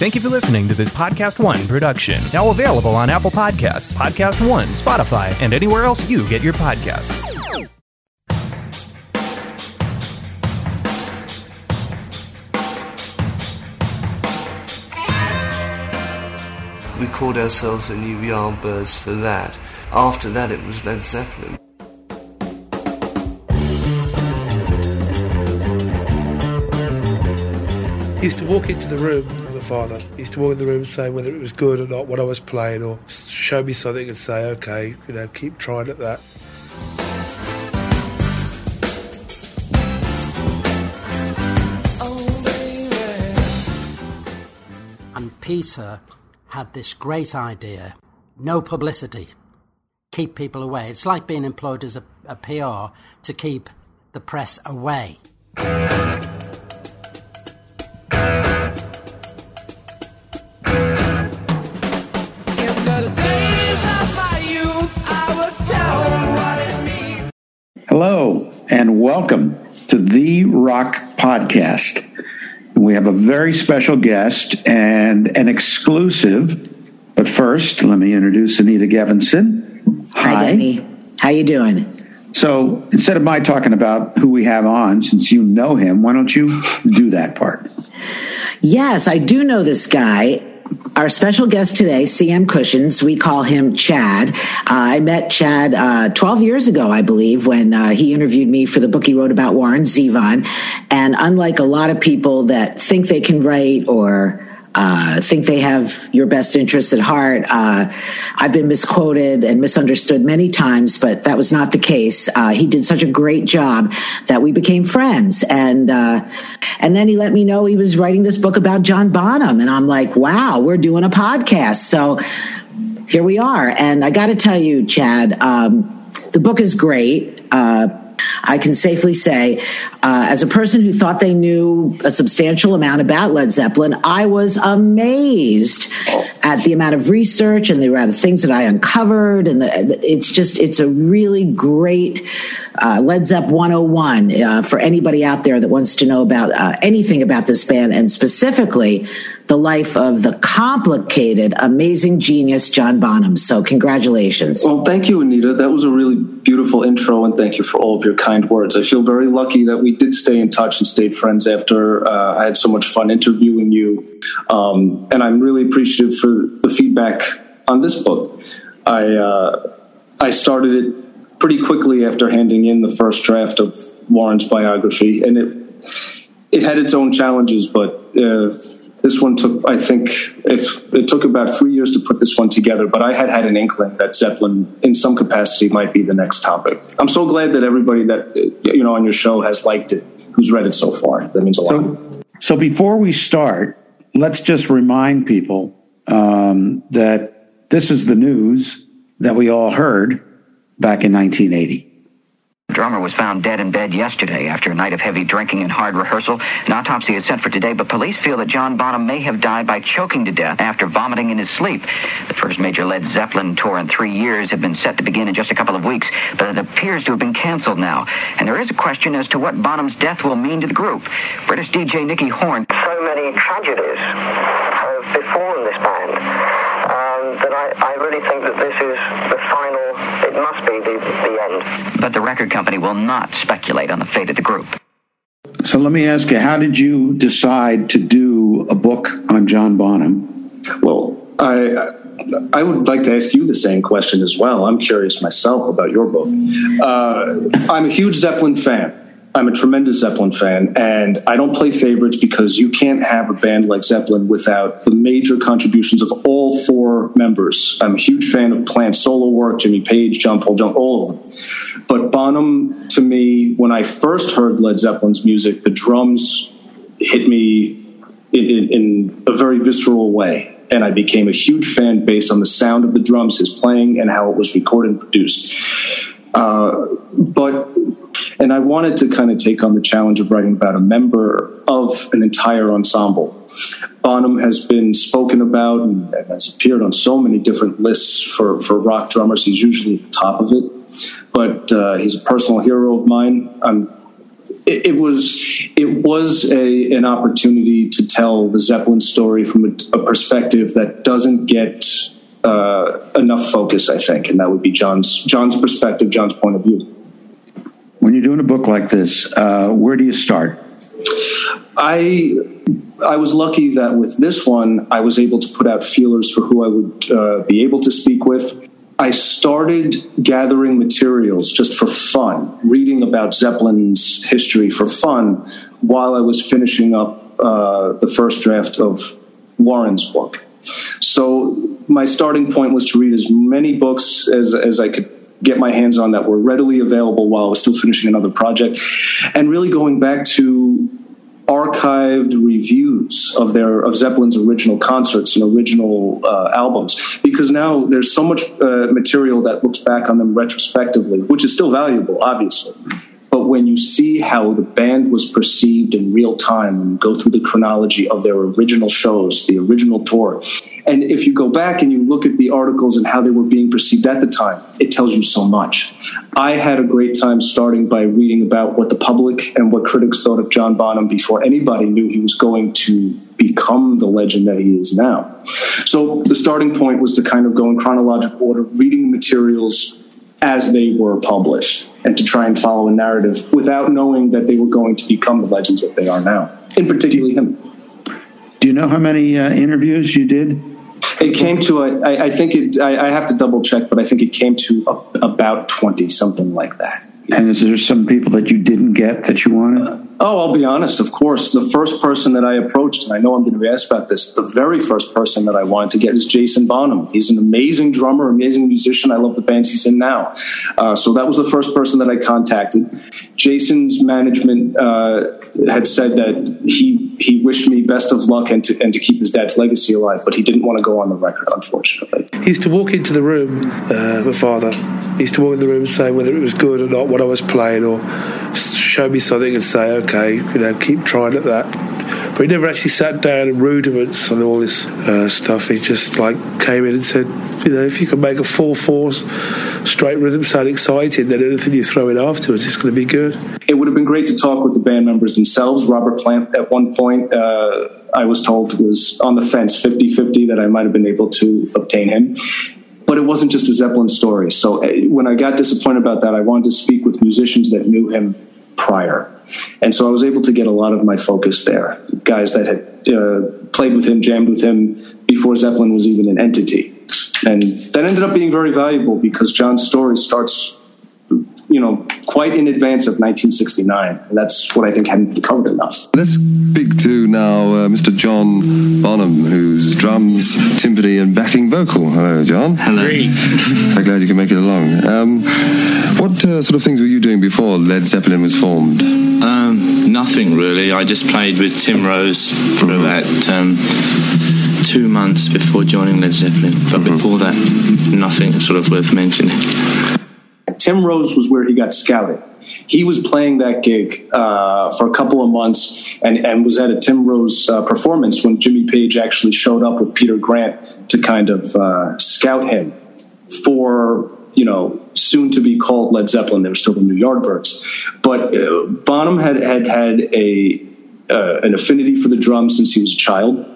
Thank you for listening to this Podcast One production. Now available on Apple Podcasts, Podcast One, Spotify, and anywhere else you get your podcasts. We called ourselves the New Yardbirds for that. After that, it was Led Zeppelin. He used to walk into the room, my father. He used to walk in the room saying whether it was good or not, what I was playing, or show me something and say, okay, you know, keep trying at that. And Peter had this great idea no publicity, keep people away. It's like being employed as a, a PR to keep the press away. Welcome to the Rock Podcast. We have a very special guest and an exclusive. But first, let me introduce Anita Gevinson. Hi, Danny. How you doing? So instead of my talking about who we have on, since you know him, why don't you do that part? Yes, I do know this guy. Our special guest today, CM Kushins, we call him Chad. Uh, I met Chad uh, 12 years ago, I believe, when uh, he interviewed me for the book he wrote about Warren Zevon. And unlike a lot of people that think they can write or uh, think they have your best interests at heart. Uh, I've been misquoted and misunderstood many times, but that was not the case. Uh, he did such a great job that we became friends, and uh, and then he let me know he was writing this book about John Bonham, and I'm like, wow, we're doing a podcast, so here we are. And I got to tell you, Chad, um, the book is great. I can safely say, uh, as a person who thought they knew a substantial amount about Led Zeppelin, I was amazed at the amount of research and the amount of things that I uncovered. And the, it's just, it's a really great uh, Led Zepp 101 uh, for anybody out there that wants to know about uh, anything about this band and specifically the life of the complicated, amazing genius John Bonham. So, congratulations. Well, thank you, Anita. That was a really beautiful intro, and thank you for all of your kind words. I feel very lucky that we did stay in touch and stayed friends after uh, I had so much fun interviewing you. Um, and I'm really appreciative for the feedback on this book. I uh, I started it pretty quickly after handing in the first draft of Warren's biography, and it it had its own challenges, but. Uh, this one took, I think, if it took about three years to put this one together, but I had had an inkling that Zeppelin, in some capacity, might be the next topic. I'm so glad that everybody that you know on your show has liked it, who's read it so far. That means a lot. So, so before we start, let's just remind people um, that this is the news that we all heard back in 1980. The drummer was found dead in bed yesterday after a night of heavy drinking and hard rehearsal. An autopsy is set for today, but police feel that John Bonham may have died by choking to death after vomiting in his sleep. The first major Led Zeppelin tour in three years had been set to begin in just a couple of weeks, but it appears to have been canceled now. And there is a question as to what Bonham's death will mean to the group. British DJ Nicky Horne. So many tragedies have befallen this band um, that I, I really think that this is the final, it must be the, the end. But the record company will not speculate on the fate of the group. So let me ask you, how did you decide to do a book on John Bonham? Well, I I would like to ask you the same question as well. I'm curious myself about your book. Uh, I'm a huge Zeppelin fan. I'm a tremendous Zeppelin fan, and I don't play favorites because you can't have a band like Zeppelin without the major contributions of all four members. I'm a huge fan of Plant's solo work, Jimmy Page, John Paul, John, all of them. But Bonham, to me, when I first heard Led Zeppelin's music, the drums hit me in, in, in a very visceral way. And I became a huge fan based on the sound of the drums, his playing, and how it was recorded and produced. Uh, but and I wanted to kind of take on the challenge of writing about a member of an entire ensemble. Bonham has been spoken about and has appeared on so many different lists for, for rock drummers. He's usually at the top of it, but uh, he's a personal hero of mine. I'm it, it, was it was a an opportunity to tell the Zeppelin story from a, a perspective that doesn't get uh, enough focus, I think, and that would be John's John's perspective, John's point of view. When you're doing a book like this, uh, where do you start? I I was lucky that with this one, I was able to put out feelers for who I would uh, be able to speak with. I started gathering materials just for fun, reading about Zeppelin's history for fun while I was finishing up uh, the first draft of Warren's book. So my starting point was to read as many books as, as I could get my hands on that were readily available while I was still finishing another project, and really going back to archived reviews of their of Zeppelin's original concerts and original uh, albums because now there's so much uh, material that looks back on them retrospectively, which is still valuable, obviously. But when you see how the band was perceived in real time, and go through the chronology of their original shows, the original tour, and if you go back and you look at the articles and how they were being perceived at the time, it tells you so much. I had a great time starting by reading about what the public and what critics thought of John Bonham before anybody knew he was going to become the legend that he is now. So the starting point was to kind of go in chronological order, reading materials as they were published and to try and follow a narrative without knowing that they were going to become the legends that they are now, in particularly him. Do you know how many uh, interviews you did? It came to, a, I, I think it, I, I, have to double check, but I think it came to a, about 20, something like that. And is there some people that you didn't get that you wanted? Uh, oh, I'll be honest, of course. The first person that I approached, and I know I'm going to be asked about this, the very first person that I wanted to get is Jason Bonham. He's an amazing drummer, amazing musician. I love the bands he's in now. Uh, so that was the first person that I contacted. Jason's management uh, had said that he he wished me best of luck and to, and to keep his dad's legacy alive, but he didn't want to go on the record, unfortunately. He used to walk into the room, uh, my father. He used to walk in the room and say whether it was good or not, what I was playing, or show me something and say, okay, you know, keep trying at that. But he never actually sat down and rudiments and all this uh, stuff. He just like came in and said, you know, if you can make a full force straight rhythm sound exciting, then anything you throw in afterwards is going to be good. It would have been great to talk with the band members themselves. Robert Plant, at one point, uh, I was told was on the fence 50 50 that I might have been able to obtain him. But it wasn't just a Zeppelin story. So uh, when I got disappointed about that, I wanted to speak with musicians that knew him prior. And so I was able to get a lot of my focus there. Guys that had uh, played with him, jammed with him before Zeppelin was even an entity. And that ended up being very valuable because John's story starts, you know, quite in advance of 1969. And that's what I think hadn't been covered enough. Let's speak to now uh, Mr. John Bonham, who's drums, timpani, and backing vocal. Hello, John. Hello. So glad you can make it along. Um, what uh, sort of things were you doing before Led Zeppelin was formed? Um, nothing really. I just played with Tim Rose for mm-hmm. about um, two months before joining Led Zeppelin. But mm-hmm. before that, nothing sort of worth mentioning. Tim Rose was where he got scouted. He was playing that gig uh, for a couple of months and, and was at a Tim Rose uh, performance when Jimmy Page actually showed up with Peter Grant to kind of uh, scout him for you know, soon to be called Led Zeppelin. They were still the New Yardbirds. But uh, Bonham had had had a uh, an affinity for the drums since he was a child,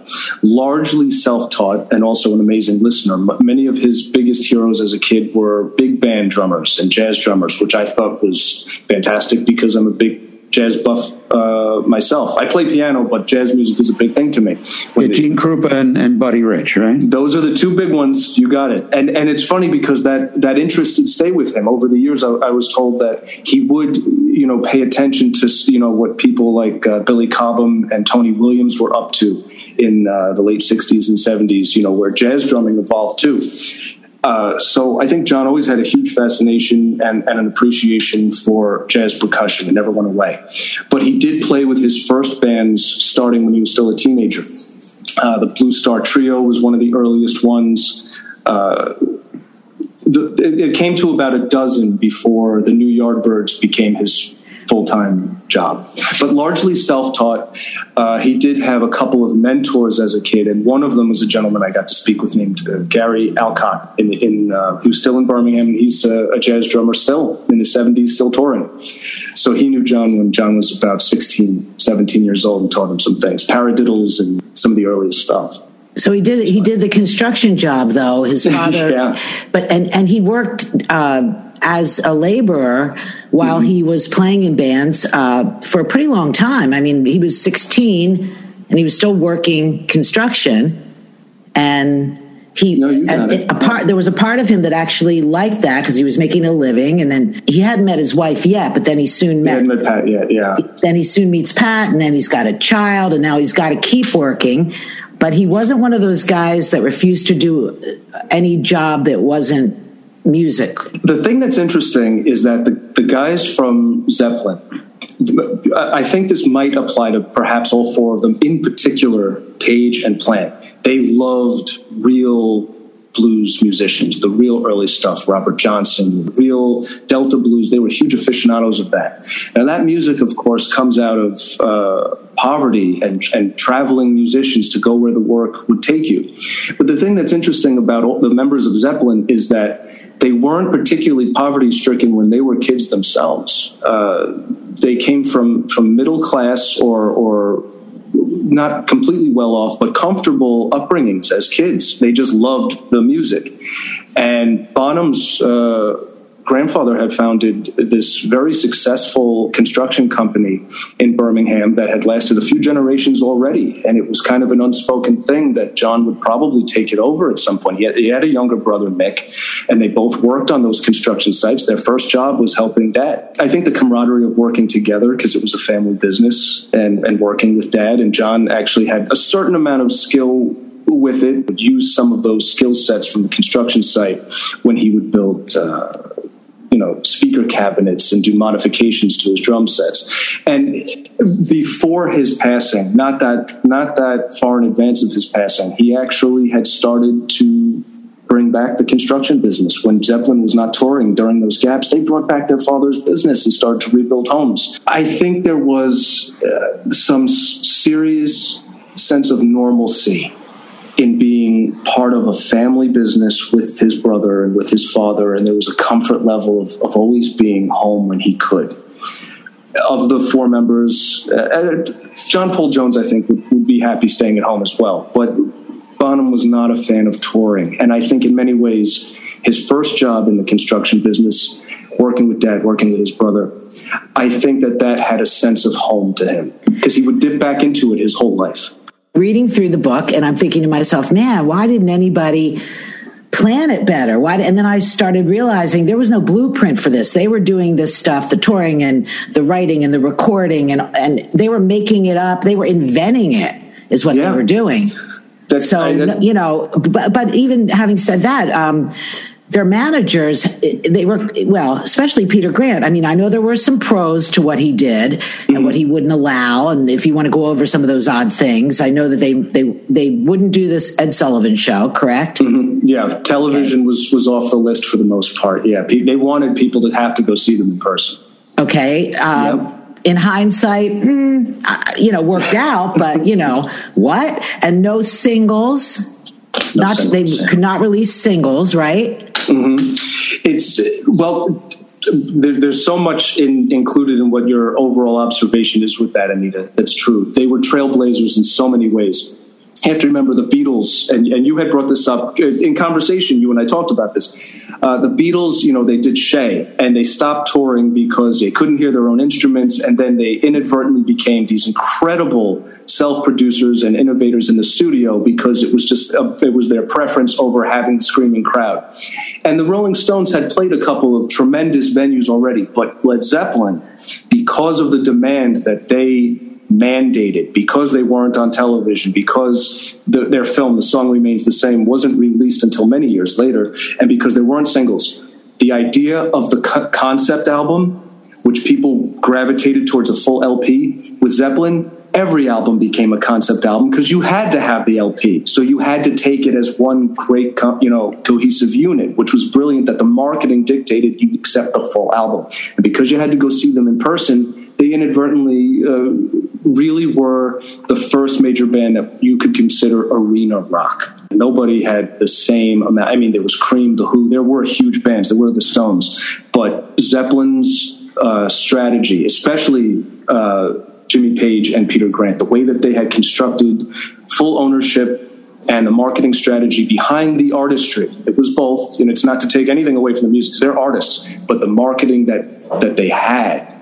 largely self taught and also an amazing listener. Many of his biggest heroes as a kid were big band drummers and jazz drummers, which I thought was fantastic because I'm a big jazz buff uh, myself. I play piano, but jazz music is a big thing to me. Yeah, Gene Krupa and, and, Buddy Rich, right? Those are the two big ones. You got it. And and it's funny because that that interest did stay with him over the years. I, I was told that he would you know pay attention to you know what people like uh, Billy Cobham and Tony Williams were up to in uh, the late 60s and 70s. You know where jazz drumming evolved too. Uh, so I think John always had a huge fascination and, and, an appreciation for jazz percussion. It never went away. But he did play with his first bands starting when he was still a teenager. Uh, the Blue Star Trio was one of the earliest ones. Uh, the, it, it, came to about a dozen before the New Yardbirds became his full time job, but largely self taught. Uh, he did have a couple of mentors as a kid, and one of them was a gentleman I got to speak with named uh, Gary Alcott, in, in uh, who's still in Birmingham. He's a, a, jazz drummer still in his 70s, still touring. So he knew John when John was about 16, 17 years old and taught him some things, paradiddles and some of the earliest stuff. So he did he did the construction job though. His father, yeah. but and and he worked uh, as a laborer while mm-hmm. he was playing in bands uh, for a pretty long time. I mean, he was 16 and he was still working construction, and he no, and it, a part there was a part of him that actually liked that because he was making a living, and then he hadn't met his wife yet, but then he soon met, he met Pat yet, yeah. Then he soon meets Pat, and then he's got a child, and now he's got to keep working. But he wasn't one of those guys that refused to do any job that wasn't music. The thing that's interesting is that the, the guys from Zeppelin, I think this might apply to perhaps all four of them, in particular, Page and Plant. They loved real blues musicians, the real early stuff, Robert Johnson, real Delta blues. They were huge aficionados of that. And that music, of course, comes out of uh, poverty and, and traveling musicians to go where the work would take you. But the thing that's interesting about the members of Zeppelin is that they weren't particularly poverty stricken when they were kids themselves. Uh, they came from from middle class or or not completely well off, but comfortable upbringings as kids. They just loved the music, and Bonham's. Uh, grandfather had founded this very successful construction company in Birmingham that had lasted a few generations already. And it was kind of an unspoken thing that John would probably take it over at some point. He had, he had a younger brother, Mick, and they both worked on those construction sites. Their first job was helping dad. I think the camaraderie of working together, because it was a family business, and, and working with dad, and John actually had a certain amount of skill with it, would use some of those skill sets from the construction site when he would build uh, you know speaker cabinets and do modifications to his drum sets. And before his passing, not that not that far in advance of his passing, he actually had started to bring back the construction business. When Zeppelin was not touring during those gaps, they brought back their father's business and started to rebuild homes. I think there was uh, some serious sense of normalcy in being part of a family business with his brother and with his father, and there was a comfort level of, of always being home when he could. Of the four members, uh, uh, John Paul Jones, I think, would, would be happy staying at home as well. But Bonham was not a fan of touring, and I think in many ways, his first job in the construction business, working with dad, working with his brother, I think that that had a sense of home to him because he would dip back into it his whole life reading through the book and I'm thinking to myself, man, why didn't anybody plan it better? Why? And then I started realizing there was no blueprint for this. They were doing this stuff, the touring and the writing and the recording, and and they were making it up. They were inventing it, is what yeah. they were doing. That's, so I, you know, but but even having said that. Um, their managers, they were, well, especially Peter Grant. I mean, I know there were some pros to what he did mm-hmm. and what he wouldn't allow. And if you want to go over some of those odd things, I know that they, they, they wouldn't do this Ed Sullivan show, correct? Mm-hmm. Yeah. Television okay. was, was off the list for the most part. Yeah. They wanted people to have to go see them in person. Okay. Uh, yep in hindsight, mm, you know, worked out, but you know what? And no singles. No not singles, they could not release singles, right? Mm-hmm. It's well, there, there's so much in, included in what your overall observation is with that, Anita. That's true. They were trailblazers in so many ways have to remember the Beatles, and, and you had brought this up in conversation. You and I talked about this. Uh, the Beatles, you know, they did Shea, and they stopped touring because they couldn't hear their own instruments, and then they inadvertently became these incredible self-producers and innovators in the studio because it was just a, it was their preference over having the screaming crowd. And the Rolling Stones had played a couple of tremendous venues already, but Led Zeppelin, because of the demand that they mandated because they weren't on television, because the, their film, The Song Remains the Same, wasn't released until many years later, and because there weren't singles. The idea of the concept album, which people gravitated towards a full LP with Zeppelin, every album became a concept album because you had to have the LP. So you had to take it as one great, you know, cohesive unit, which was brilliant that the marketing dictated you accept the full album. And because you had to go see them in person, they inadvertently uh, really were the first major band that you could consider arena rock. Nobody had the same amount. I mean, there was Cream, The Who, there were huge bands, there were the Stones, but Zeppelin's uh, strategy, especially uh, Jimmy Page and Peter Grant, the way that they had constructed full ownership and the marketing strategy behind the artistry. It was both, and it's not to take anything away from the music, they're artists, but the marketing that that they had,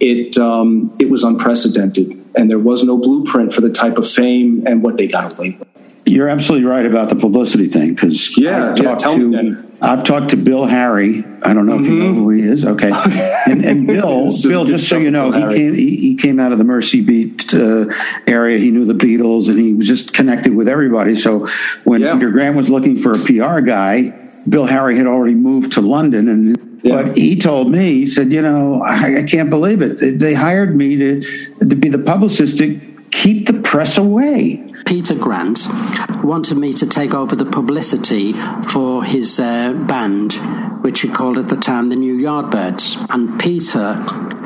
it um, it was unprecedented, and there was no blueprint for the type of fame and what they got away with. You're absolutely right about the publicity thing because yeah, I've talked tell to. I've talked to Bill Harry. I don't know if you know who he is. Okay, and, and Bill, Bill, just so you know, he came he, he came out of the Mersey Beat uh, area. He knew the Beatles, and he was just connected with everybody. So when Yeah. Peter Grant was looking for a PR guy, Bill Harry had already moved to London, and Yeah. but he told me he said, you know, I, I can't believe it. They, they hired me to to be the publicist to keep the press away. Peter Grant wanted me to take over the publicity for his uh, band, which he called at the time the New Yardbirds. And Peter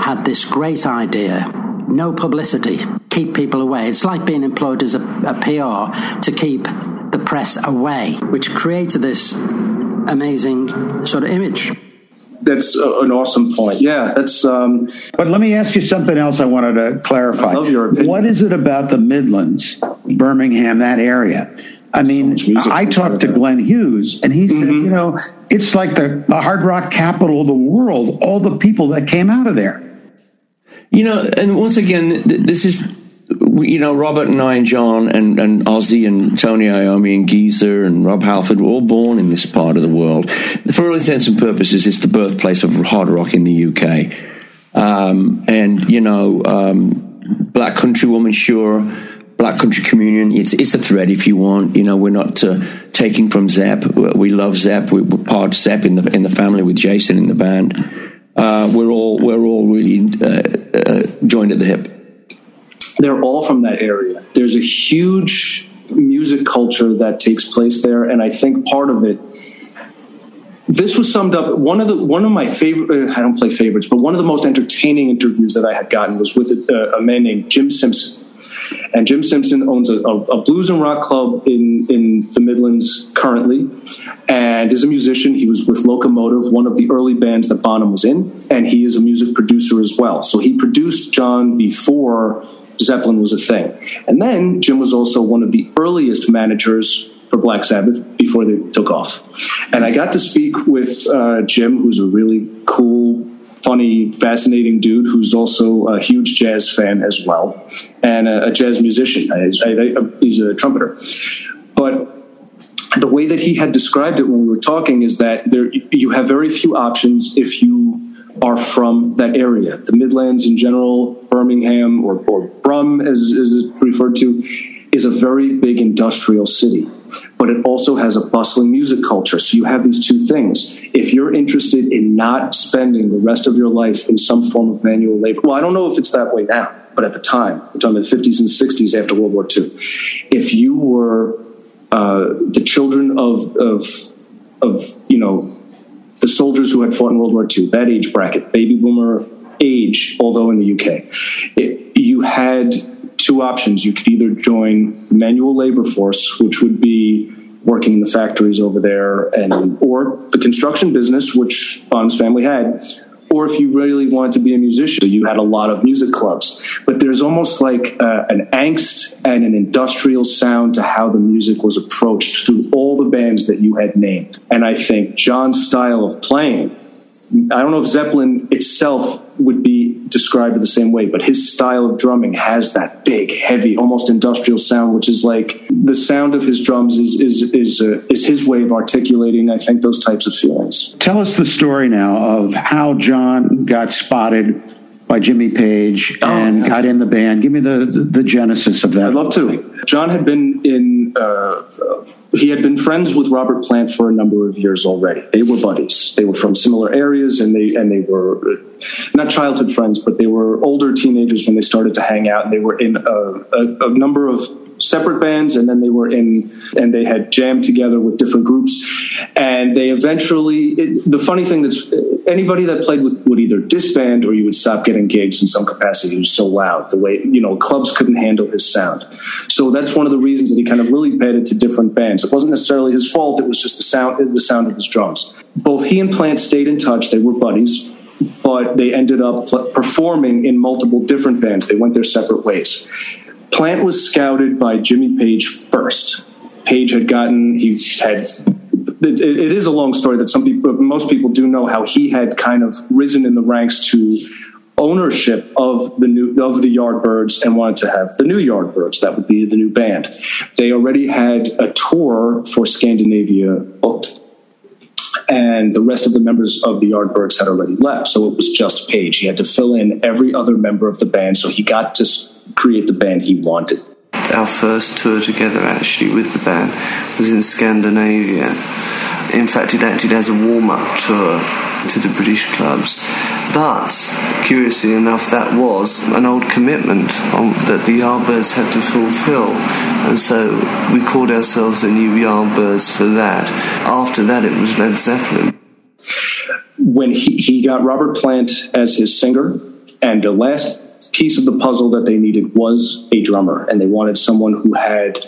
had this great idea no publicity, keep people away. It's like being employed as a, a PR to keep the press away, which created this amazing sort of image. That's a, an awesome point. Yeah, that's um, But let me ask you something else I wanted to clarify. I love your opinion. What is it about the Midlands, Birmingham, that area? I mean, much music I talked to Glenn Hughes, and he said, Mm-hmm. you know, it's like the, the hard rock capital of the world, all the people that came out of there. You know, and once again, th- th- this is, we- you know, Robert and I and John and, and Ozzy and Tony Iommi and Geezer and Rob Halford were all born in this part of the world. For all intents and purposes, it's the birthplace of hard rock in the UK. Um, and, you know, um, Black Country Woman, sure. Black Country Communion, it's it's a thread if you want. You know, we're not uh, taking from Zepp. We love Zepp. We- We're part of Zepp in the in the family with Jason in the band. Uh, we're all we're all really uh, uh, joined at the hip. They're all from that area. There's a huge music culture that takes place there, and I think part of it. This was summed up. One of the one of my favorite. Uh, I don't play favorites, but one of the most entertaining interviews that I had gotten was with a, a man named Jim Simpson. And Jim Simpson owns a, a, blues and rock club in, in the Midlands currently, and is a musician. He was with Locomotive, one of the early bands that Bonham was in, and he is a music producer as well. So he produced John before Zeppelin was a thing. And then Jim was also one of the earliest managers for Black Sabbath before they took off. And I got to speak with uh, Jim, who's a really cool, funny, fascinating dude who's also a huge jazz fan as well, and a, a jazz musician. I, I, I, he's a trumpeter. But the way that he had described it when we were talking is that there you have very few options if you are from that area. The Midlands in general, Birmingham or, or Brum, as, as it's referred to, is a very big industrial city. But it also has a bustling music culture. So you have these two things. If you're interested in not spending the rest of your life in some form of manual labor, well, I don't know if it's that way now, but at the time, we're talking about the 50s and 60s after World War II, if you were uh, the children of, of, of, you know, the soldiers who had fought in World War II, that age bracket, baby boomer age, although in the UK, it, you had two options. You could either join the manual labor force, which would be working in the factories over there, and or the construction business, which Bond's family had, or if you really wanted to be a musician, you had a lot of music clubs. But there's almost like uh, an angst and an industrial sound to how the music was approached through all the bands that you had named. And I think John's style of playing, I don't know if Zeppelin itself would be described it the same way, but his style of drumming has that big, heavy, almost industrial sound, which is like the sound of his drums is is is uh, is his way of articulating. I think those types of feelings. Tell us the story now of how John got spotted by Jimmy Page and got in the band. Give me the, the, the genesis of that. I'd love to. John had been in uh, he had been friends with Robert Plant for a number of years already. They were buddies. They were from similar areas, and they and they were uh, not childhood friends, but they were older teenagers when they started to hang out. And they were in a, a, a number of separate bands and then they were in and they had jammed together with different groups. And they eventually it, the funny thing that's anybody that played with would either disband or you would stop getting gigs in some capacity he was so loud the way you know clubs couldn't handle his sound. So that's one of the reasons that he kind of lily padded to different bands. It wasn't necessarily his fault it was just the sound the sound of his drums. Both he and plant stayed in touch they were buddies but they ended up performing in multiple different bands they went their separate ways Plant was scouted by Jimmy Page first. Page had gotten, he had, it, it is a long story that some people, most people do know how he had kind of risen in the ranks to ownership of the new of the Yardbirds and wanted to have the new Yardbirds. That would be the new band. They already had a tour for Scandinavia booked, and the rest of the members of the Yardbirds had already left. So it was just Page. He had to fill in every other member of the band, so he got to create the band he wanted. Our first tour together, actually, with the band, was in Scandinavia. In fact, it acted as a warm up tour to the British clubs. But, curiously enough, that was an old commitment on, that the Yardbirds had to fulfill. And so we called ourselves the New Yardbirds for that. After that, it was Led Zeppelin. When he, he got Robert Plant as his singer, and the last piece of the puzzle that they needed was a drummer, and they wanted someone who had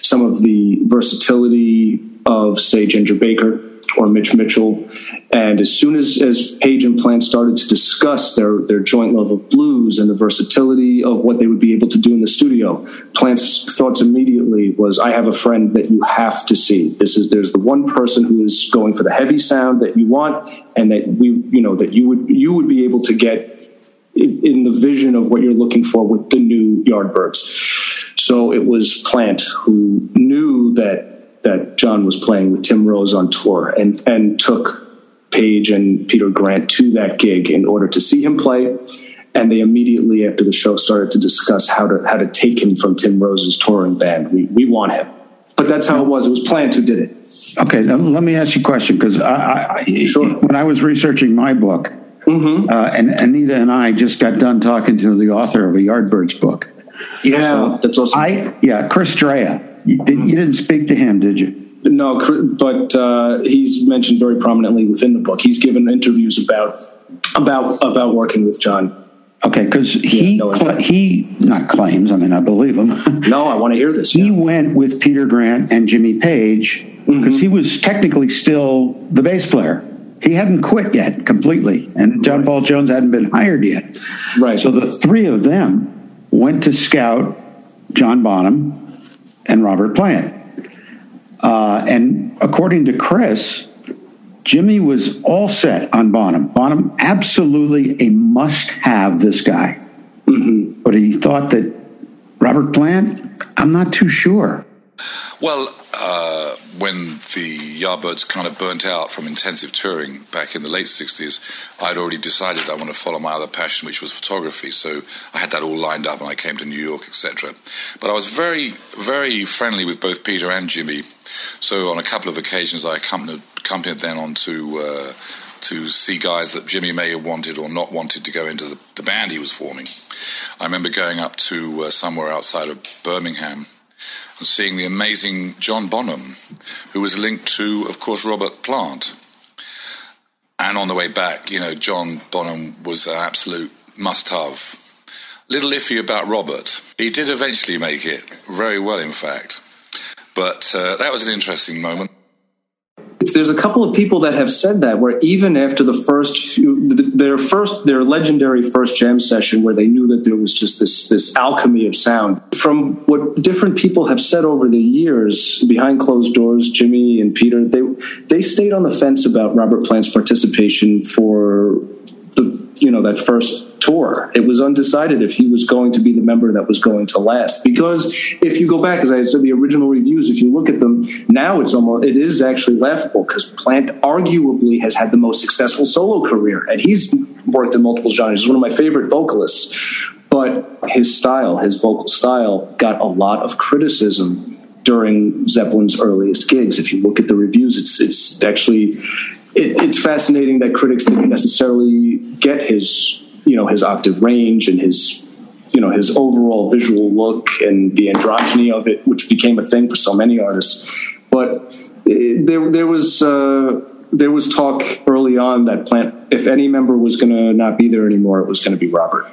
some of the versatility of, say, Ginger Baker or Mitch Mitchell. And as soon as, as Page and Plant started to discuss their, their joint love of blues and the versatility of what they would be able to do in the studio, Plant's thoughts immediately was, I have a friend that you have to see. This is there's the one person who is going for the heavy sound that you want and that we you know that you would you would be able to get in the vision of what you're looking for with the new Yardbirds. So it was Plant who knew that that John was playing with Tim Rose on tour and and took Page and Peter Grant to that gig in order to see him play. And they immediately after the show started to discuss how to how to take him from Tim Rose's touring band. We we want him. But that's how it was. It was Plant who did it. Okay, let me ask you a question because I, I, sure. when I was researching my book, Mm-hmm. Uh, and Anita and I just got done talking to the author of a Yardbirds book. Yeah, so that's awesome. I yeah, Chris Dreja. You, you, didn't speak to him, did you? No, but uh, he's mentioned very prominently within the book. He's given interviews about about about working with John. Okay, because he yeah, no cl- he not claims. I mean, I believe him. no, I want to hear this. He yeah. went with Peter Grant and Jimmy Page because mm-hmm. he was technically still the bass player he hadn't quit yet completely, and John right. Paul Jones hadn't been hired yet. Right. So the three of them went to scout John Bonham and Robert Plant. Uh, and according to Chris, Jimmy was all set on Bonham. Bonham, absolutely a must have this guy. Mm-hmm. But he thought that Robert Plant, I'm not too sure. Well, uh, when the Yardbirds kind of burnt out from intensive touring back in the late 60s, I'd already decided I want to follow my other passion, which was photography. So I had that all lined up and I came to New York, etc. But I was very, very friendly with both Peter and Jimmy. So on a couple of occasions, I accompanied, accompanied them on to, uh, to see guys that Jimmy may have wanted or not wanted to go into the, the band he was forming. I remember going up to uh, somewhere outside of Birmingham seeing the amazing John Bonham, who was linked to, of course, Robert Plant. And on the way back, you know, John Bonham was an absolute must have. Little iffy about Robert. He did eventually make it, very well, in fact. But uh, that was an interesting moment there's a couple of people that have said that where even after the first few, their first their legendary first jam session where they knew that there was just this this alchemy of sound from what different people have said over the years behind closed doors jimmy and peter they they stayed on the fence about robert plant's participation for the you know that first tour. It was undecided if he was going to be the member that was going to last. Because if you go back, as I said, the original reviews, if you look at them now, it's almost it is actually laughable because Plant arguably has had the most successful solo career, and he's worked in multiple genres. He's one of my favorite vocalists, but his style, his vocal style, got a lot of criticism during Zeppelin's earliest gigs. If you look at the reviews, it's it's actually it, it's fascinating that critics didn't necessarily get his you know his octave range and his you know his overall visual look and the androgyny of it, which became a thing for so many artists. But it, there there was. Uh, there was talk early on that Plant, if any member was going to not be there anymore, it was going to be Robert.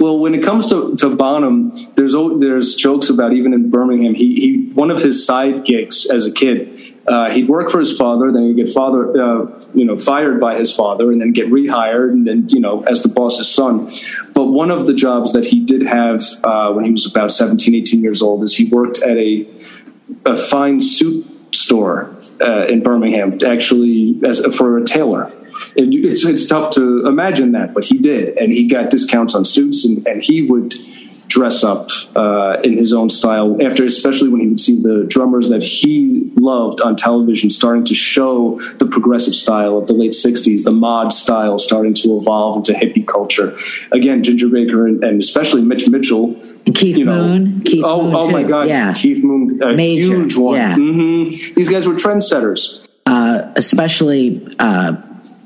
Well, when it comes to, to Bonham, there's there's jokes about even in Birmingham. He he one of his side gigs as a kid. Uh, he'd work for his father, then he'd get father, uh, you know, fired by his father, and then get rehired, and then you know, as the boss's son. But one of the jobs that he did have uh, when he was about 17, 18 years old is he worked at a a fine suit store uh, in Birmingham, actually as for a tailor it's, it's tough to imagine that, but he did, and he got discounts on suits, and, and he would dress up uh, in his own style after especially when he would see the drummers that he loved on television starting to show the progressive style of the late 60s the mod style starting to evolve into hippie culture again ginger baker and, and especially mitch mitchell Keith you know, Moon. Keith oh, Moon oh my God. Yeah. Keith Moon, a Major. huge one. Yeah. Mm-hmm. These guys were trendsetters. Uh, especially uh,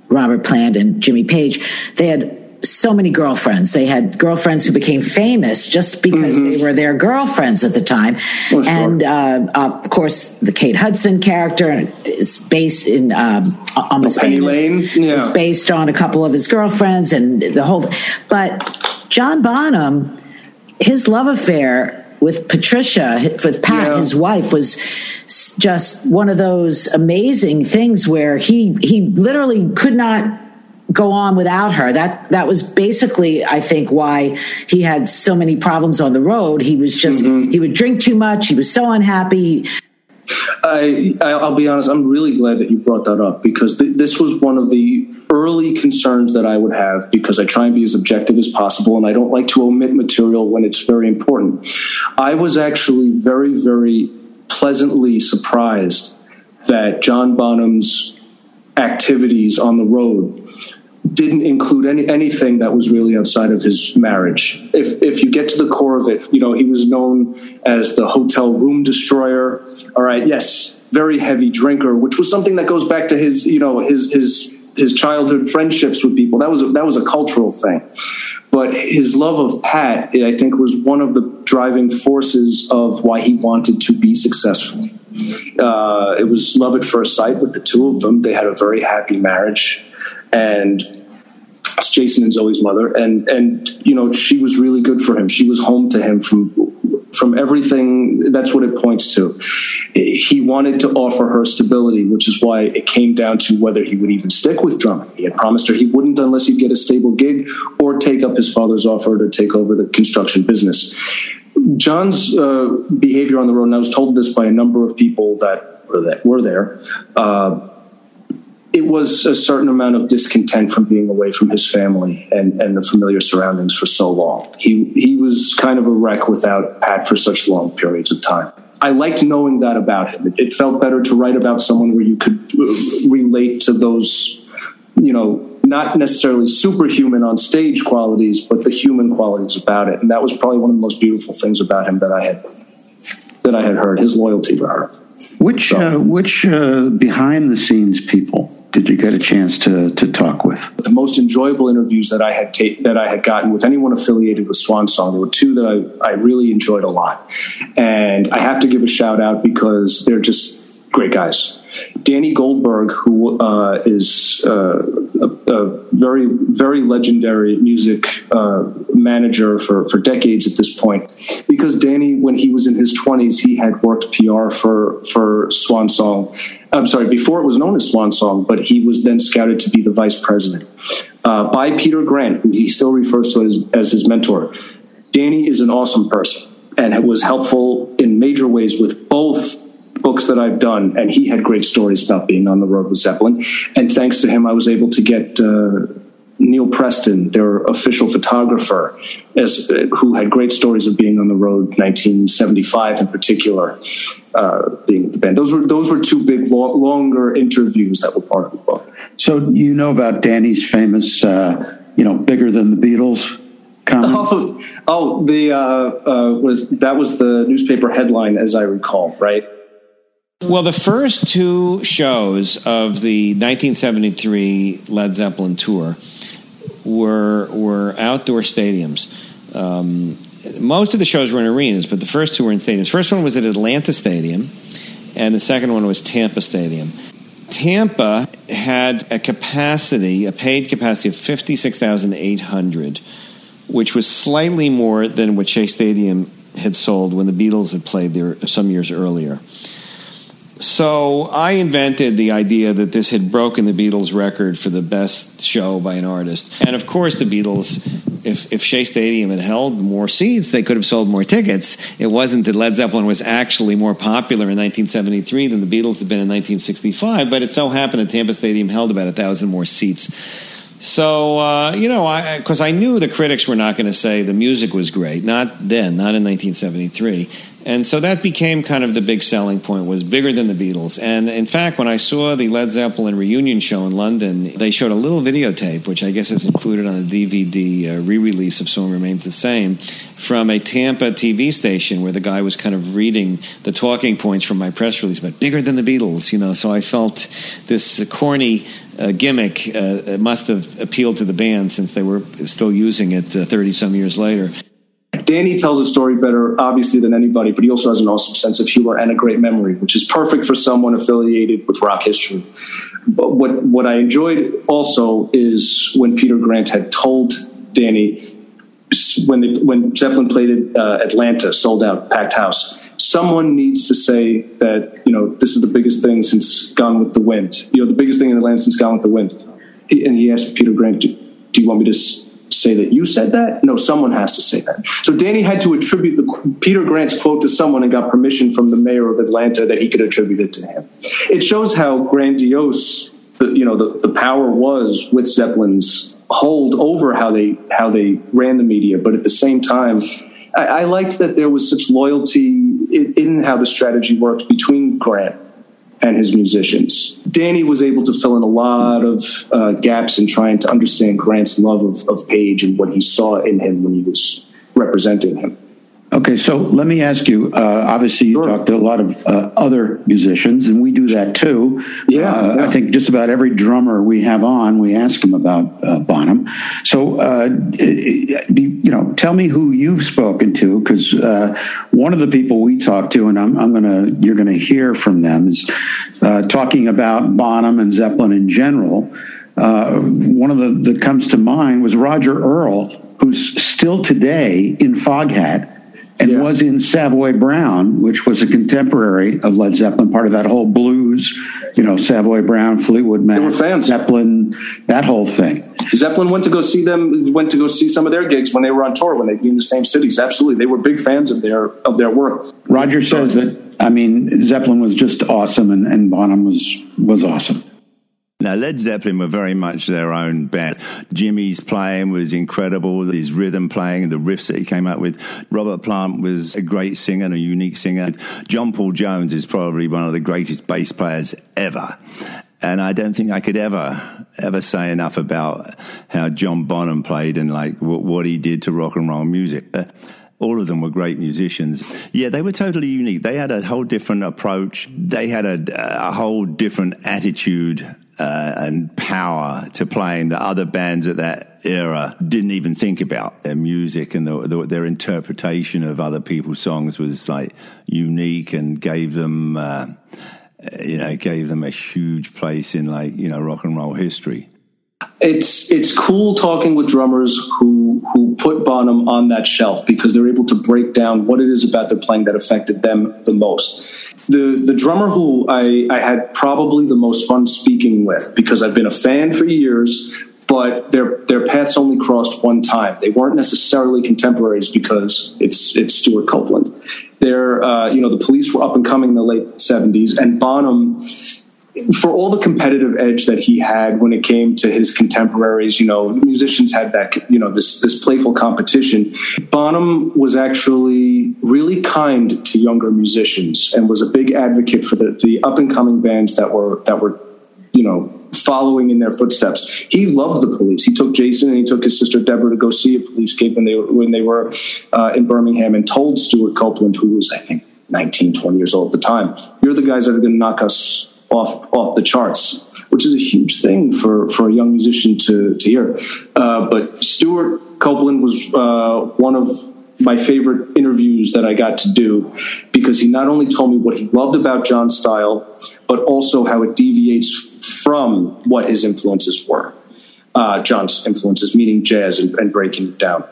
Robert Plant and Jimmy Page, they had so many girlfriends. They had girlfriends who became famous just because mm-hmm. they were their girlfriends at the time. Oh, sure. And uh, uh, of course, the Kate Hudson character is based in um, almost oh, Penny. Lane. Yeah. It's based on a couple of his girlfriends and the whole. But John Bonham, his love affair with Patricia, with Pat, yeah. his wife, was just one of those amazing things where he he literally could not go on without her. That that was basically, I think, why he had so many problems on the road. He was just mm-hmm. he would drink too much. He was so unhappy. I, I'll be honest. I'm really glad that you brought that up because th- this was one of the early concerns that I would have because I try and be as objective as possible and I don't like to omit material when it's very important. I was actually very, very pleasantly surprised that John Bonham's activities on the road didn't include any anything that was really outside of his marriage. If if you get to the core of it, you know he was known as the hotel room destroyer. All right, yes, very heavy drinker, which was something that goes back to his you know his his his childhood friendships with people. That was a, that was a cultural thing. But his love of Pat, I think, was one of the driving forces of why he wanted to be successful. Uh, it was love at first sight with the two of them. They had a very happy marriage, and Jason and Zoe's mother, and and you know she was really good for him. She was home to him from from everything. That's what it points to. He wanted to offer her stability, which is why it came down to whether he would even stick with drumming. He had promised her he wouldn't unless he'd get a stable gig or take up his father's offer to take over the construction business. John's uh, behavior on the road, and I was told this by a number of people that were, that were there. Uh, it was a certain amount of discontent from being away from his family and, and the familiar surroundings for so long. He he was kind of a wreck without Pat for such long periods of time. I liked knowing that about him. It, it felt better to write about someone where you could uh, relate to those, you know, not necessarily superhuman on stage qualities, but the human qualities about it. And that was probably one of the most beautiful things about him that I had that I had heard. His loyalty to her. Which so, uh, which uh, behind the scenes people did you get a chance to to talk with? The most enjoyable interviews that I had ta- that I had gotten with anyone affiliated with Swan Song, there were two that I, I really enjoyed a lot, and I have to give a shout out because they're just great guys. Danny Goldberg, who uh, is uh, a, a, very, very legendary music uh, manager for, for decades at this point, because Danny, when he was in his 20s, he had worked PR for, for Swan Song. I'm sorry, before it was known as Swan Song, but he was then scouted to be the vice president uh, by Peter Grant, who he still refers to as, as his mentor. Danny is an awesome person and was helpful in major ways with both books that I've done, and he had great stories about being on the road with Zeppelin. And thanks to him, I was able to get uh, Neal Preston, their official photographer, as, uh, who had great stories of being on the road, 1975 in particular, uh, being the band. Those were those were two big, lo- longer interviews that were part of the book. So you know about Danny's famous, uh, you know, bigger than the Beatles Oh, oh, the uh, uh, was that was the newspaper headline, as I recall, right? Well, the first two shows of the 1973 Led Zeppelin tour were were outdoor stadiums. Um, most of the shows were in arenas, but the first two were in stadiums. First one was at Atlanta Stadium, and the second one was Tampa Stadium. Tampa had a capacity, a paid capacity of 56,800, which was slightly more than what Shea Stadium had sold when the Beatles had played there some years earlier. So I invented the idea that this had broken the Beatles record for the best show by an artist. And of course, the Beatles, if, if Shea Stadium had held more seats, they could have sold more tickets. It wasn't that Led Zeppelin was actually more popular in 1973 than the Beatles had been in 1965, but it so happened that Tampa Stadium held about a thousand more seats. So uh, you know, because I, I, knew the critics were not going to say the music was great, not then, not in 1973, and so that became kind of the big selling point was bigger than the Beatles. And in fact, when I saw the Led Zeppelin reunion show in London, they showed a little videotape, which I guess is included on the DVD uh, re-release of "Song Remains the Same," from a Tampa TV station where the guy was kind of reading the talking points from my press release, but bigger than the Beatles, you know. So I felt this corny uh, gimmick uh, must have appealed to the band since they were still using it 30 uh, some years later. Danny tells a story better, obviously, than anybody, but he also has an awesome sense of humor and a great memory, which is perfect for someone affiliated with rock history. But what, what I enjoyed also is when Peter Grant had told Danny when they, when Zeppelin played at uh, Atlanta, sold out, packed house. Someone needs to say that you know this is the biggest thing since Gone with the Wind. You know the biggest thing in Atlanta since Gone with the Wind. He, and he asked Peter Grant, do, "Do you want me to say that you said that?" No, someone has to say that. So Danny had to attribute the Peter Grant's quote to someone and got permission from the mayor of Atlanta that he could attribute it to him. It shows how grandiose the you know the, the power was with Zeppelin's hold over how they how they ran the media, but at the same time, I, I liked that there was such loyalty in, in how the strategy worked between Grant and his musicians. Danny was able to fill in a lot of uh, gaps in trying to understand Grant's love of, of Page and what he saw in him when he was representing him. Okay, so let me ask you. Uh, obviously, you sure. talked to a lot of uh, other musicians, and we do that too. Yeah, uh, yeah, I think just about every drummer we have on, we ask them about uh, Bonham. So, uh, you know, tell me who you've spoken to, because uh, one of the people we talked to, and I'm, I'm gonna, you're gonna hear from them, is talking about Bonham and Zeppelin in general. one of the that comes to mind was Roger Earl, who's still today in Foghat and yeah. was in Savoy Brown, which was a contemporary of Led Zeppelin, part of that whole blues, you know, Savoy Brown, Fleetwood Mac, they were fans. Zeppelin, that whole thing. Zeppelin went to go see them, went to go see some of their gigs when they were on tour, when they'd be in the same cities. Absolutely, they were big fans of their of their work. Roger says that. I mean, Zeppelin was just awesome, and, and Bonham was was awesome. Now, Led Zeppelin were very much their own band. Jimmy's playing was incredible, his rhythm playing the riffs that he came up with. Robert Plant was a great singer and a unique singer. John Paul Jones is probably one of the greatest bass players ever. And I don't think I could ever, ever say enough about how John Bonham played and like what he did to rock and roll music all of them were great musicians. Yeah, they were totally unique. They had a whole different approach. They had a, a whole different attitude uh, and power to playing that other bands at that era didn't even think about. Their music and the, the, their interpretation of other people's songs was like unique and gave them, uh, you know, gave them a huge place in like you know rock and roll history. It's it's cool talking with drummers who who put Bonham on that shelf because they're able to break down what it is about their playing that affected them the most the the drummer who I, I had probably the most fun speaking with because I've been a fan for years, but their their paths only crossed one time. They weren't necessarily contemporaries because it's it's Stewart Copeland. They're uh, you know the Police were up and coming in the late seventies, and Bonham for all the competitive edge that he had when it came to his contemporaries, you know, musicians had that, you know, this this playful competition. Bonham was actually really kind to younger musicians and was a big advocate for the, the up and coming bands that were that were, you know, following in their footsteps. He loved the police. He took Jason and he took his sister Deborah to go see a police gig when they when they were uh, in Birmingham, and told Stewart Copeland, who was I think 19, 20 years old at the time, "You're the guys that are going to knock us off off the charts." Which is a huge thing for, for a young musician to, to hear. Uh, but Stewart Copeland was uh, one of my favorite interviews that I got to do because he not only told me what he loved about John's style, but also how it deviates from what his influences were. Uh, John's influences, meaning jazz and, and breaking it down.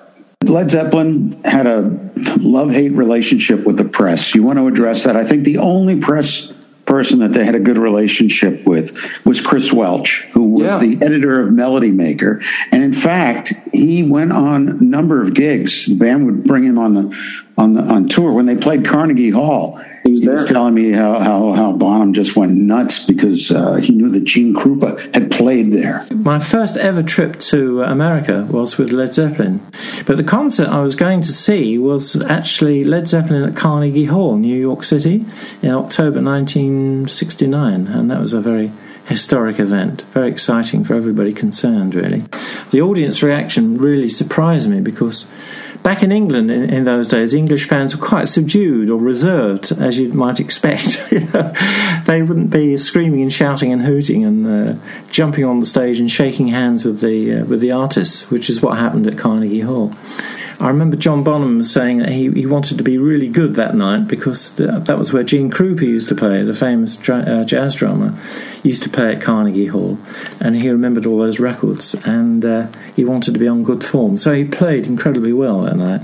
Led Zeppelin had a love hate relationship with the press. You want to address that? I think the only press person that they had a good relationship with was Chris Welch, who was yeah. the editor of Melody Maker. And in fact, he went on a number of gigs. The band would bring him on the on the on tour when they played Carnegie Hall. He was, he was telling me how, how, how Bonham just went nuts because uh, he knew that Gene Krupa had played there. My first ever trip to America was with Led Zeppelin. But the concert I was going to see was actually Led Zeppelin at Carnegie Hall, New York City, in October 1969. And that was a very historic event. Very exciting for everybody concerned, really. The audience reaction really surprised me because back in England in, in, those days, English fans were quite subdued or reserved, as you might expect. they wouldn't be screaming and shouting and hooting and uh, jumping on the stage and shaking hands with the uh, with the artists, which is what happened at Carnegie Hall. I remember John Bonham saying that he, he wanted to be really good that night because that was where Gene Krupa used to play, the famous dra- uh, jazz drummer, used to play at Carnegie Hall, and he remembered all those records, and uh, he wanted to be on good form, so he played incredibly well that night.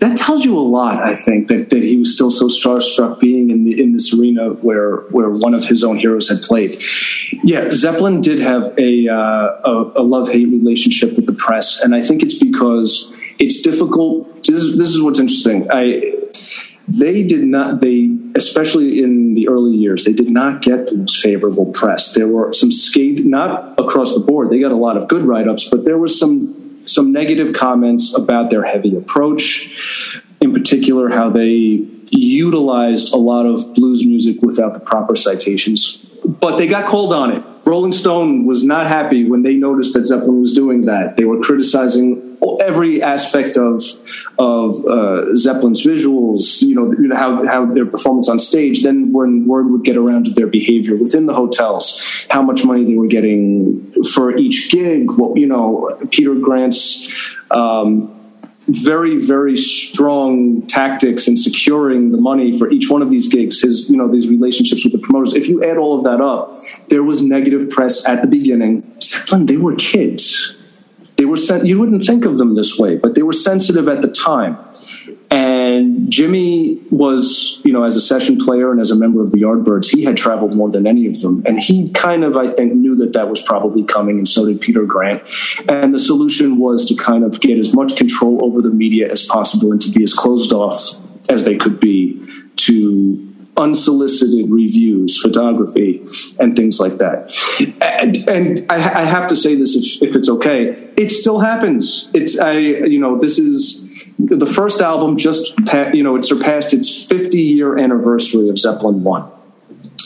That tells you a lot, I think, that, that he was still so starstruck being in the in this arena where where one of his own heroes had played. Yeah, Zeppelin did have a uh, a, a love hate relationship with the press, and I think it's because it's difficult. This is, this is what's interesting. I they did not they especially in the early years they did not get the most favorable press there were some scathed not across the board they got a lot of good write-ups but there was some some negative comments about their heavy approach in particular how they utilized a lot of blues music without the proper citations but they got called on it rolling stone was not happy when they noticed that zeppelin was doing that they were criticizing every aspect of of uh, Zeppelin's visuals, you know, you know, how how their performance on stage. Then when word would get around to their behavior within the hotels, how much money they were getting for each gig. What you know, Peter Grant's. Um, very very strong tactics in securing the money for each one of these gigs his you know these relationships with the promoters if you add all of that up there was negative press at the beginning zeppelin they were kids they were sen- you wouldn't think of them this way, but they were sensitive at the time. And Jimmy was, you know, as a session player and as a member of the Yardbirds, he had traveled more than any of them. And he kind of, I think, knew that that was probably coming, and so did Peter Grant. And the solution was to kind of get as much control over the media as possible and to be as closed off as they could be to unsolicited reviews, photography, and things like that. And, and I, I, have to say this, if, if it's okay, it still happens. It's I, you know, this is the first album. Just you know, it surpassed its 50 year anniversary of Zeppelin One.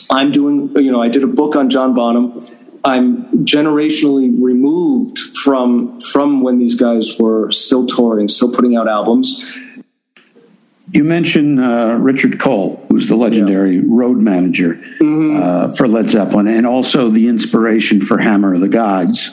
I'm doing, you know, I did a book on John Bonham. I'm generationally removed from from when these guys were still touring, still putting out albums you mentioned uh, Richard Cole, who's the legendary yeah. road manager mm-hmm. uh, for Led Zeppelin, and also the inspiration for Hammer of the Gods.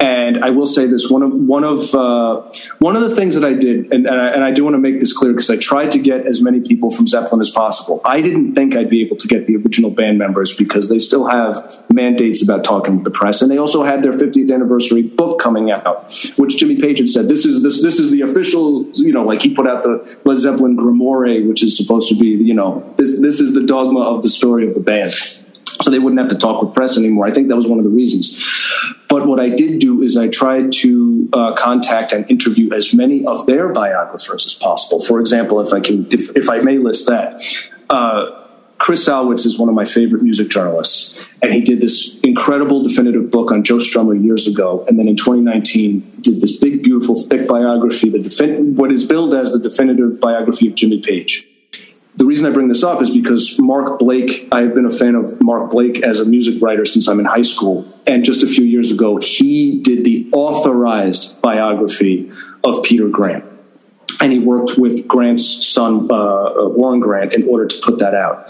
And I will say this: one of one of uh, one of the things that I did, and, and, I, and I do want to make this clear because I tried to get as many people from Zeppelin as possible. I didn't think I'd be able to get the original band members because they still have mandates about talking with the press, and they also had their 50th anniversary book coming out, which Jimmy Page had said this is this this is the official, you know, like he put out the Led Zeppelin Grimoire, which is supposed to be, you know, this this is the dogma of the story of the band so they wouldn't have to talk with press anymore. I think that was one of the reasons. But what I did do is I tried to uh, contact and interview as many of their biographers as possible. For example, if I can, if, if I may list that, uh, Chris Salewicz is one of my favorite music journalists, and he did this incredible definitive book on Joe Strummer years ago. And then in 2019, did this big, beautiful, thick biography, the defin- what is billed as the definitive biography of Jimmy Page the reason I bring this up is because Mark Blake, I have been a fan of Mark Blake as a music writer since I'm in high school. And just a few years ago, he did the authorized biography of Peter Grant. And he worked with Grant's son, uh, uh Warren Grant, in order to put that out.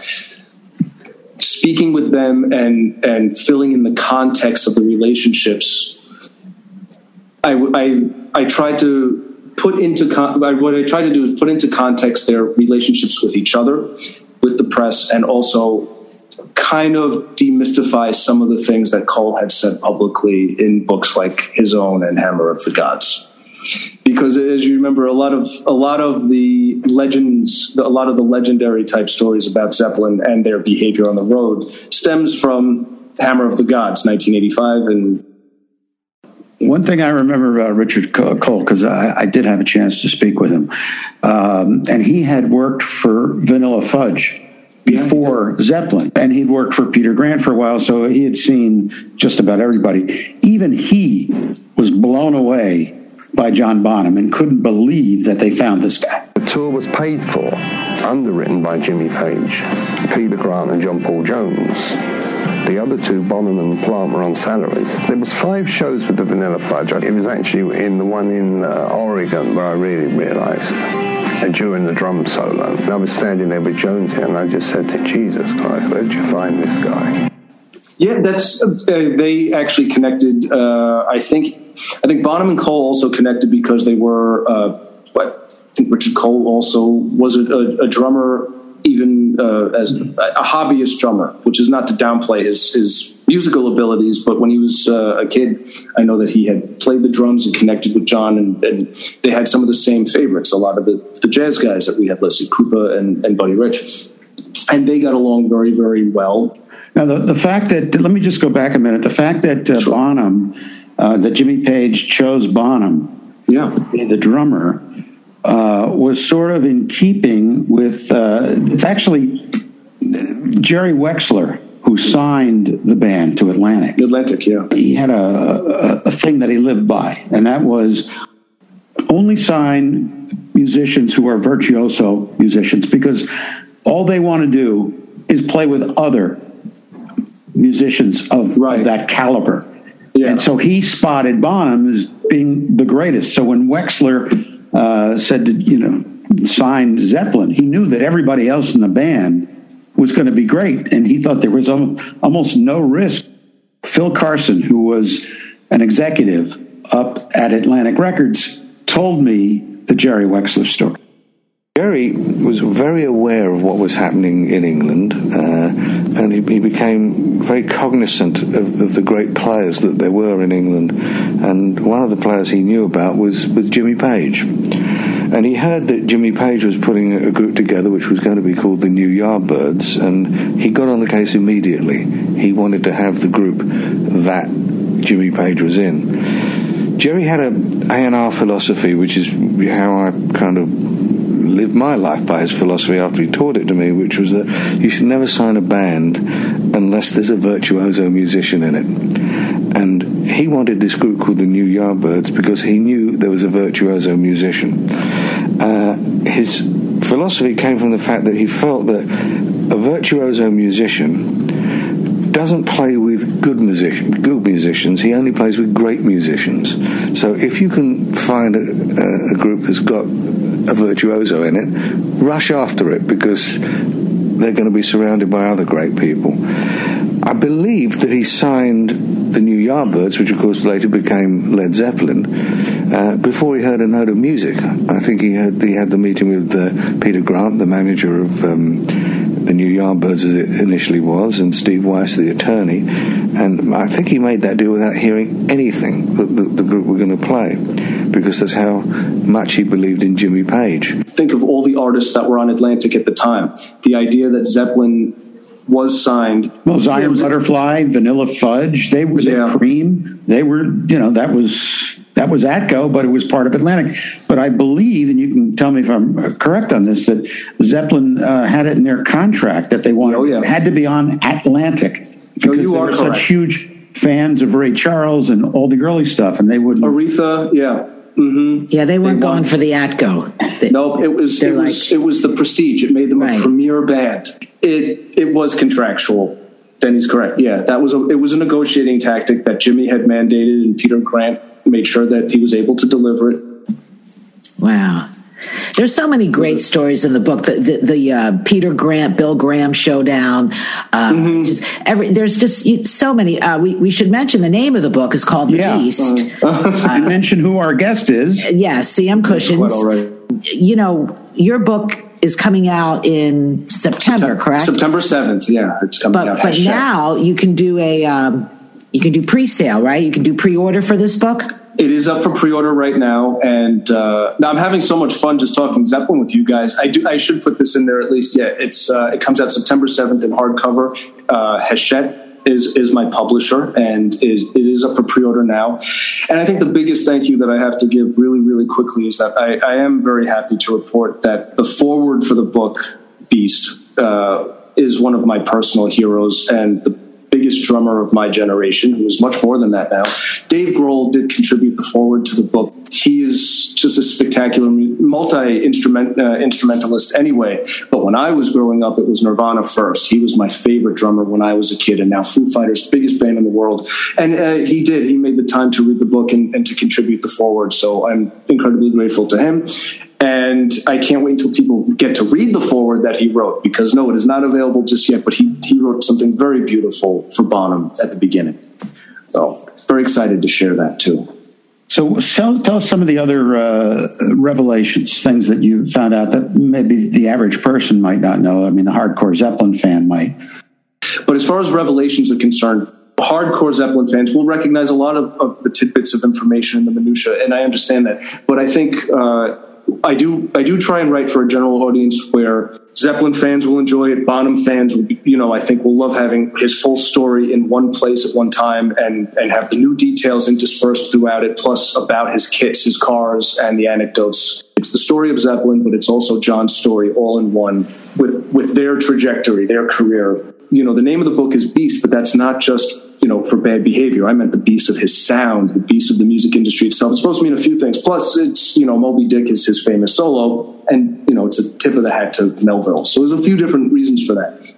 Speaking with them and, and filling in the context of the relationships, I, I, I tried to put into con- what I try to do is put into context their relationships with each other, with the press, and also kind of demystify some of the things that Cole had said publicly in books like his own and Hammer of the Gods. Because as you remember, a lot of a lot of the legends, a lot of the legendary type stories about Zeppelin and their behavior on the road stems from Hammer of the Gods, 1985, and one thing I remember about Richard Cole, because I, I, did have a chance to speak with him, um, and he had worked for Vanilla Fudge before yeah. Zeppelin, and he'd worked for Peter Grant for a while, so he had seen just about everybody. Even he was blown away by John Bonham and couldn't believe that they found this guy. The tour was paid for, underwritten by Jimmy Page, Peter Grant, and John Paul Jones. The other two, Bonham and Plant, were on salaries. There was five shows with the Vanilla Fudge. It was actually in the one in uh, Oregon where I really realised uh, during the drum solo. And I was standing there with Jonesy and I just said to Jesus Christ, where'd you find this guy? Yeah, that's uh, they actually connected. Uh, I think I think Bonham and Cole also connected because they were. Uh, what I think Richard Cole also was a, a, a drummer even uh, as a hobbyist drummer, which is not to downplay his, his musical abilities, but when he was uh, a kid, I know that he had played the drums and connected with John, and, and they had some of the same favorites. A lot of the, the jazz guys that we had listed, Krupa and, and Buddy Rich, and they got along very, very well. Now, the, the fact that, let me just go back a minute, the fact that uh, sure. Bonham, uh, that Jimmy Page chose Bonham yeah. to be the drummer, uh, was sort of in keeping with uh, it's actually Jerry Wexler who signed the band to Atlantic. Atlantic, yeah. He had a, a, a thing that he lived by, and that was only sign musicians who are virtuoso musicians because all they want to do is play with other musicians of, right. of that caliber. Yeah. And so he spotted Bonham as being the greatest. So when Wexler uh, said to you know sign Zeppelin, he knew that everybody else in the band was going to be great, and he thought there was almost no risk. Phil Carson, who was an executive up at Atlantic Records, told me the Jerry Wexler story. Jerry was very aware of what was happening in England, uh, and he, he, became very cognizant of, of, the great players that there were in England. And one of the players he knew about was, was Jimmy Page. And he heard that Jimmy Page was putting a group together which was going to be called the New Yardbirds, and he got on the case immediately. He wanted to have the group that Jimmy Page was in. Jerry had a A&R philosophy, which is how I kind of lived my life by his philosophy after he taught it to me, which was that you should never sign a band unless there's a virtuoso musician in it. And he wanted this group called the New Yardbirds because he knew there was a virtuoso musician. Uh, his philosophy came from the fact that he felt that a virtuoso musician doesn't play with good musician, good musicians. He only plays with great musicians. So if you can find a, a, group that's got a virtuoso in it, rush after it because they're going to be surrounded by other great people. I believe that he signed the New Yardbirds, which of course later became Led Zeppelin, uh, before he heard a note of music. I think he had he had the meeting with uh, Peter Grant, the manager of um, the New Yardbirds, as it initially was, and Steve Weiss, the attorney, and I think he made that deal without hearing anything that the, the group were going to play because that's how much he believed in Jimmy Page. Think of all the artists that were on Atlantic at the time. The idea that Zeppelin was signed. Well, Zion was, Butterfly, Vanilla Fudge, they were yeah. the cream. They were, you know, that was that was Atco, but it was part of Atlantic. But I believe, and you can tell me if I'm correct on this, that Zeppelin uh, had it in their contract that they wanted oh, yeah. had to be on Atlantic because no, you they are were correct. such huge fans of Ray Charles and all the early stuff, and they wouldn't. Aretha, yeah. Mm-hmm. Yeah, they weren't going for the Atco. They- Nope, it was it They're was it was the prestige. It made them a premier band. It it was contractual. Denny's correct. Yeah, that was a it was a negotiating tactic that Jimmy had mandated, and Peter Grant made sure that he was able to deliver it. Wow. There's so many great stories in the book. The the, the uh, Peter Grant, Bill Graham showdown. Uh, Mm-hmm. just every there's just so many. Uh, we we should mention the name of the book is called The Beast. and mention who our guest is. Yes, CM Kushins. Quite. You know, your book is coming out in September, correct? September seventh. Yeah, it's coming But out. but Hashtag. now you can do a um, you can do pre-sale, right? You can do pre-order for this book. It is up for pre-order right now, and uh, now I'm having so much fun just talking Zeppelin with you guys. I do. I should put this in there at least. Yeah, it's uh, it comes out September 7th in hardcover. Uh, Hachette is is my publisher, and it, it is up for pre-order now. And I think the biggest thank you that I have to give, really, really quickly, is that I, I am very happy to report that the forward for the book Beast uh, is one of my personal heroes and the biggest drummer of my generation, who is much more than that now. Dave Grohl did contribute the forward to the book. He is just a spectacular multi instrument uh, instrumentalist anyway. But when I was growing up, it was Nirvana first. He was my favorite drummer when I was a kid, and now Foo Fighters, biggest band in the world. And uh, he did. He made the time to read the book and, and to contribute the forward. So I'm incredibly grateful to him. And I can't wait until people get to read the forward that he wrote because no, it is not available just yet. But he, he wrote something very beautiful for Bonham at the beginning. So very excited to share that too. So tell, tell us some of the other uh, revelations, things that you found out that maybe the average person might not know. I mean, the hardcore Zeppelin fan might. But as far as revelations are concerned, hardcore Zeppelin fans will recognize a lot of, of the tidbits of information and the minutia, and I understand that. But I think uh, I do I do try and write for a general audience where Zeppelin fans will enjoy it. Bonham fans, will you know, I think will love having his full story in one place at one time, and and have the new details interspersed throughout it, plus about his kits, his cars, and the anecdotes. It's the story of Zeppelin, but it's also John's story all in one with with their trajectory, their career. You know, the name of the book is Beast, but that's not just you know for bad behavior. I meant the beast of his sound, the beast of the music industry itself. It's supposed to mean a few things. Plus, it's you know Moby Dick is his famous solo, and you know it's a tip of the hat to Melville. So there's a few different reasons for that.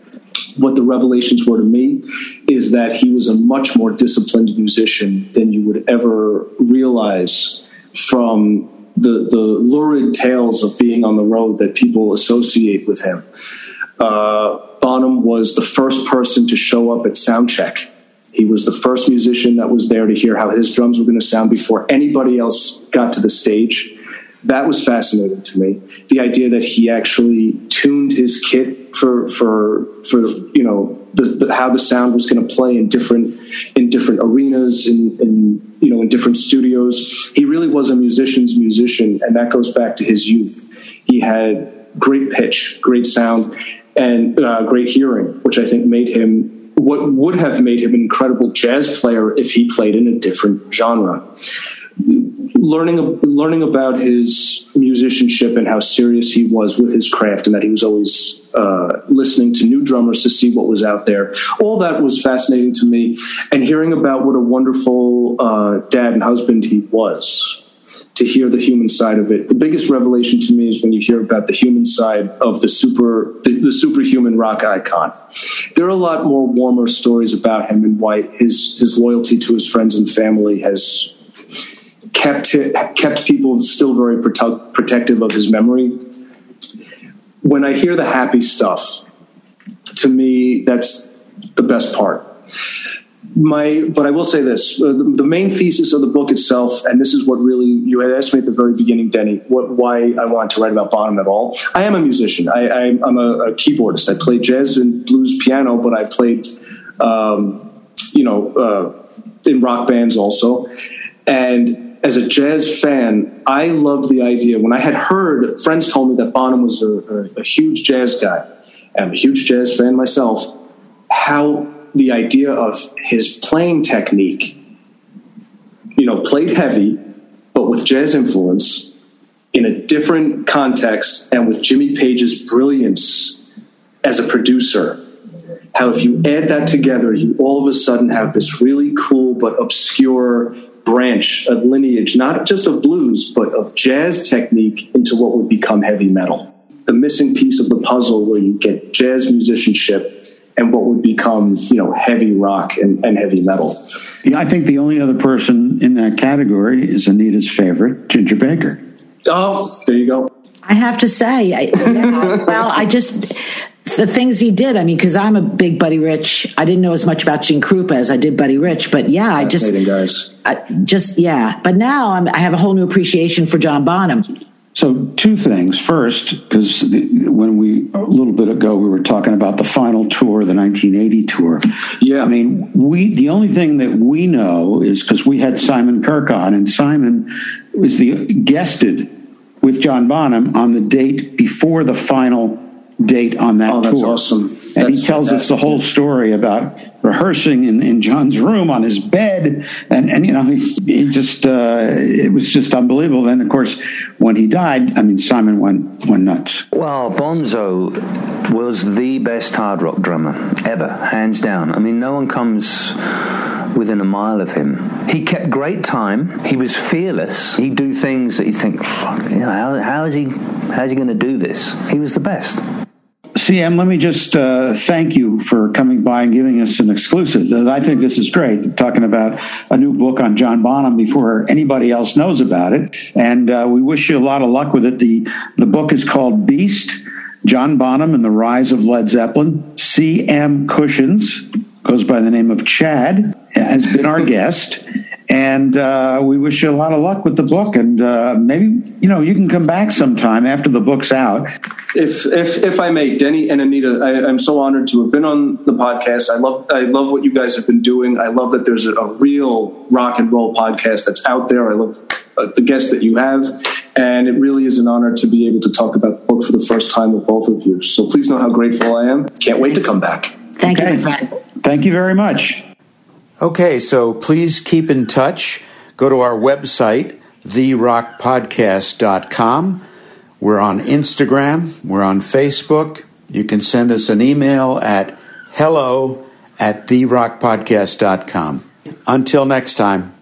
What the revelations were to me is that he was a much more disciplined musician than you would ever realize from the the lurid tales of being on the road that people associate with him. Uh, Bonham was the first person to show up at soundcheck. He was the first musician that was there to hear how his drums were going to sound before anybody else got to the stage. That was fascinating to me. The idea that he actually tuned his kit for for for you know the, the, how the sound was going to play in different in different arenas in, in you know in different studios. He really was a musician's musician, and that goes back to his youth. He had great pitch, great sound, and uh, great hearing, which I think made him what would have made him an incredible jazz player if he played in a different genre. Learning learning about his musicianship and how serious he was with his craft, and that he was always uh, listening to new drummers to see what was out there. All that was fascinating to me, and hearing about what a wonderful uh, dad and husband he was to hear the human side of it. The biggest revelation to me is when you hear about the human side of the super the, the superhuman rock icon. There are a lot more warmer stories about him and why his his loyalty to his friends and family has kept kept people still very prote- protective of his memory. When I hear the happy stuff, to me that's the best part my but i will say this uh, the, the, main thesis of the book itself and this is what really you had asked me at the very beginning denny what why i wanted to write about bonham at all i am a musician. I, I am a, a, keyboardist. I play jazz and blues piano but i played um, you know uh, in rock bands also. And as a jazz fan i loved the idea. When i had heard friends told me that bonham was a, a, a huge jazz guy. And i'm a huge jazz fan myself. How the idea of his playing technique, you know, played heavy, but with jazz influence in a different context and with Jimmy Page's brilliance as a producer. How, if you add that together, you all of a sudden have this really cool but obscure branch, of lineage, not just of blues, but of jazz technique into what would become heavy metal. The missing piece of the puzzle where you get jazz musicianship and what would become, you know, heavy rock and, and heavy metal. Yeah, I think the only other person in that category is Anita's favorite, Ginger Baker. Oh, there you go. I have to say, I, yeah, well, I just the things he did. I mean, because I'm a big Buddy Rich. I didn't know as much about Gene Krupa as I did Buddy Rich, but yeah, I just, guys. I just yeah. But now I'm, I have a whole new appreciation for John Bonham. So, two things. First, because when we a little bit ago we were talking about the final tour, the 1980 tour. Yeah, I mean, we the only thing that we know is because we had Simon Kirke on, and Simon was the guested with John Bonham on the date before the final date on that oh, tour. That's awesome. And that's he tells us the whole story about rehearsing in, in John's room on his bed, and and you know he, he just uh, it was just unbelievable. Then of course when he died, I mean Simon went went nuts. Well, Bonzo was the best hard rock drummer ever, hands down. I mean, no one comes within a mile of him. He kept great time. He was fearless. He'd do things that you think, you know, how, how is he? How's he going to do this? He was the best. CM, let me just uh, thank you for coming by and giving us an exclusive. I think this is great, talking about a new book on John Bonham before anybody else knows about it. And uh, we wish you a lot of luck with it. The, the book is called Beast John Bonham and the Rise of Led Zeppelin. CM Kushins goes by the name of Chad, has been our guest. And uh, we wish you a lot of luck with the book. And uh, maybe, you know, you can come back sometime after the book's out. If, if if I may, Denny and Anita, I, I'm so honored to have been on the podcast. I love I love what you guys have been doing. I love that there's a, a real rock and roll podcast that's out there. I love uh, the guests that you have, and it really is an honor to be able to talk about the book for the first time with both of you. So please know how grateful I am. Can't wait to come back. Thank you, my friend. Thank you very much. Okay, so please keep in touch. Go to our website, therockpodcast.com. We're on Instagram. We're on Facebook. You can send us an email at hello at therockpodcast.com. Until next time.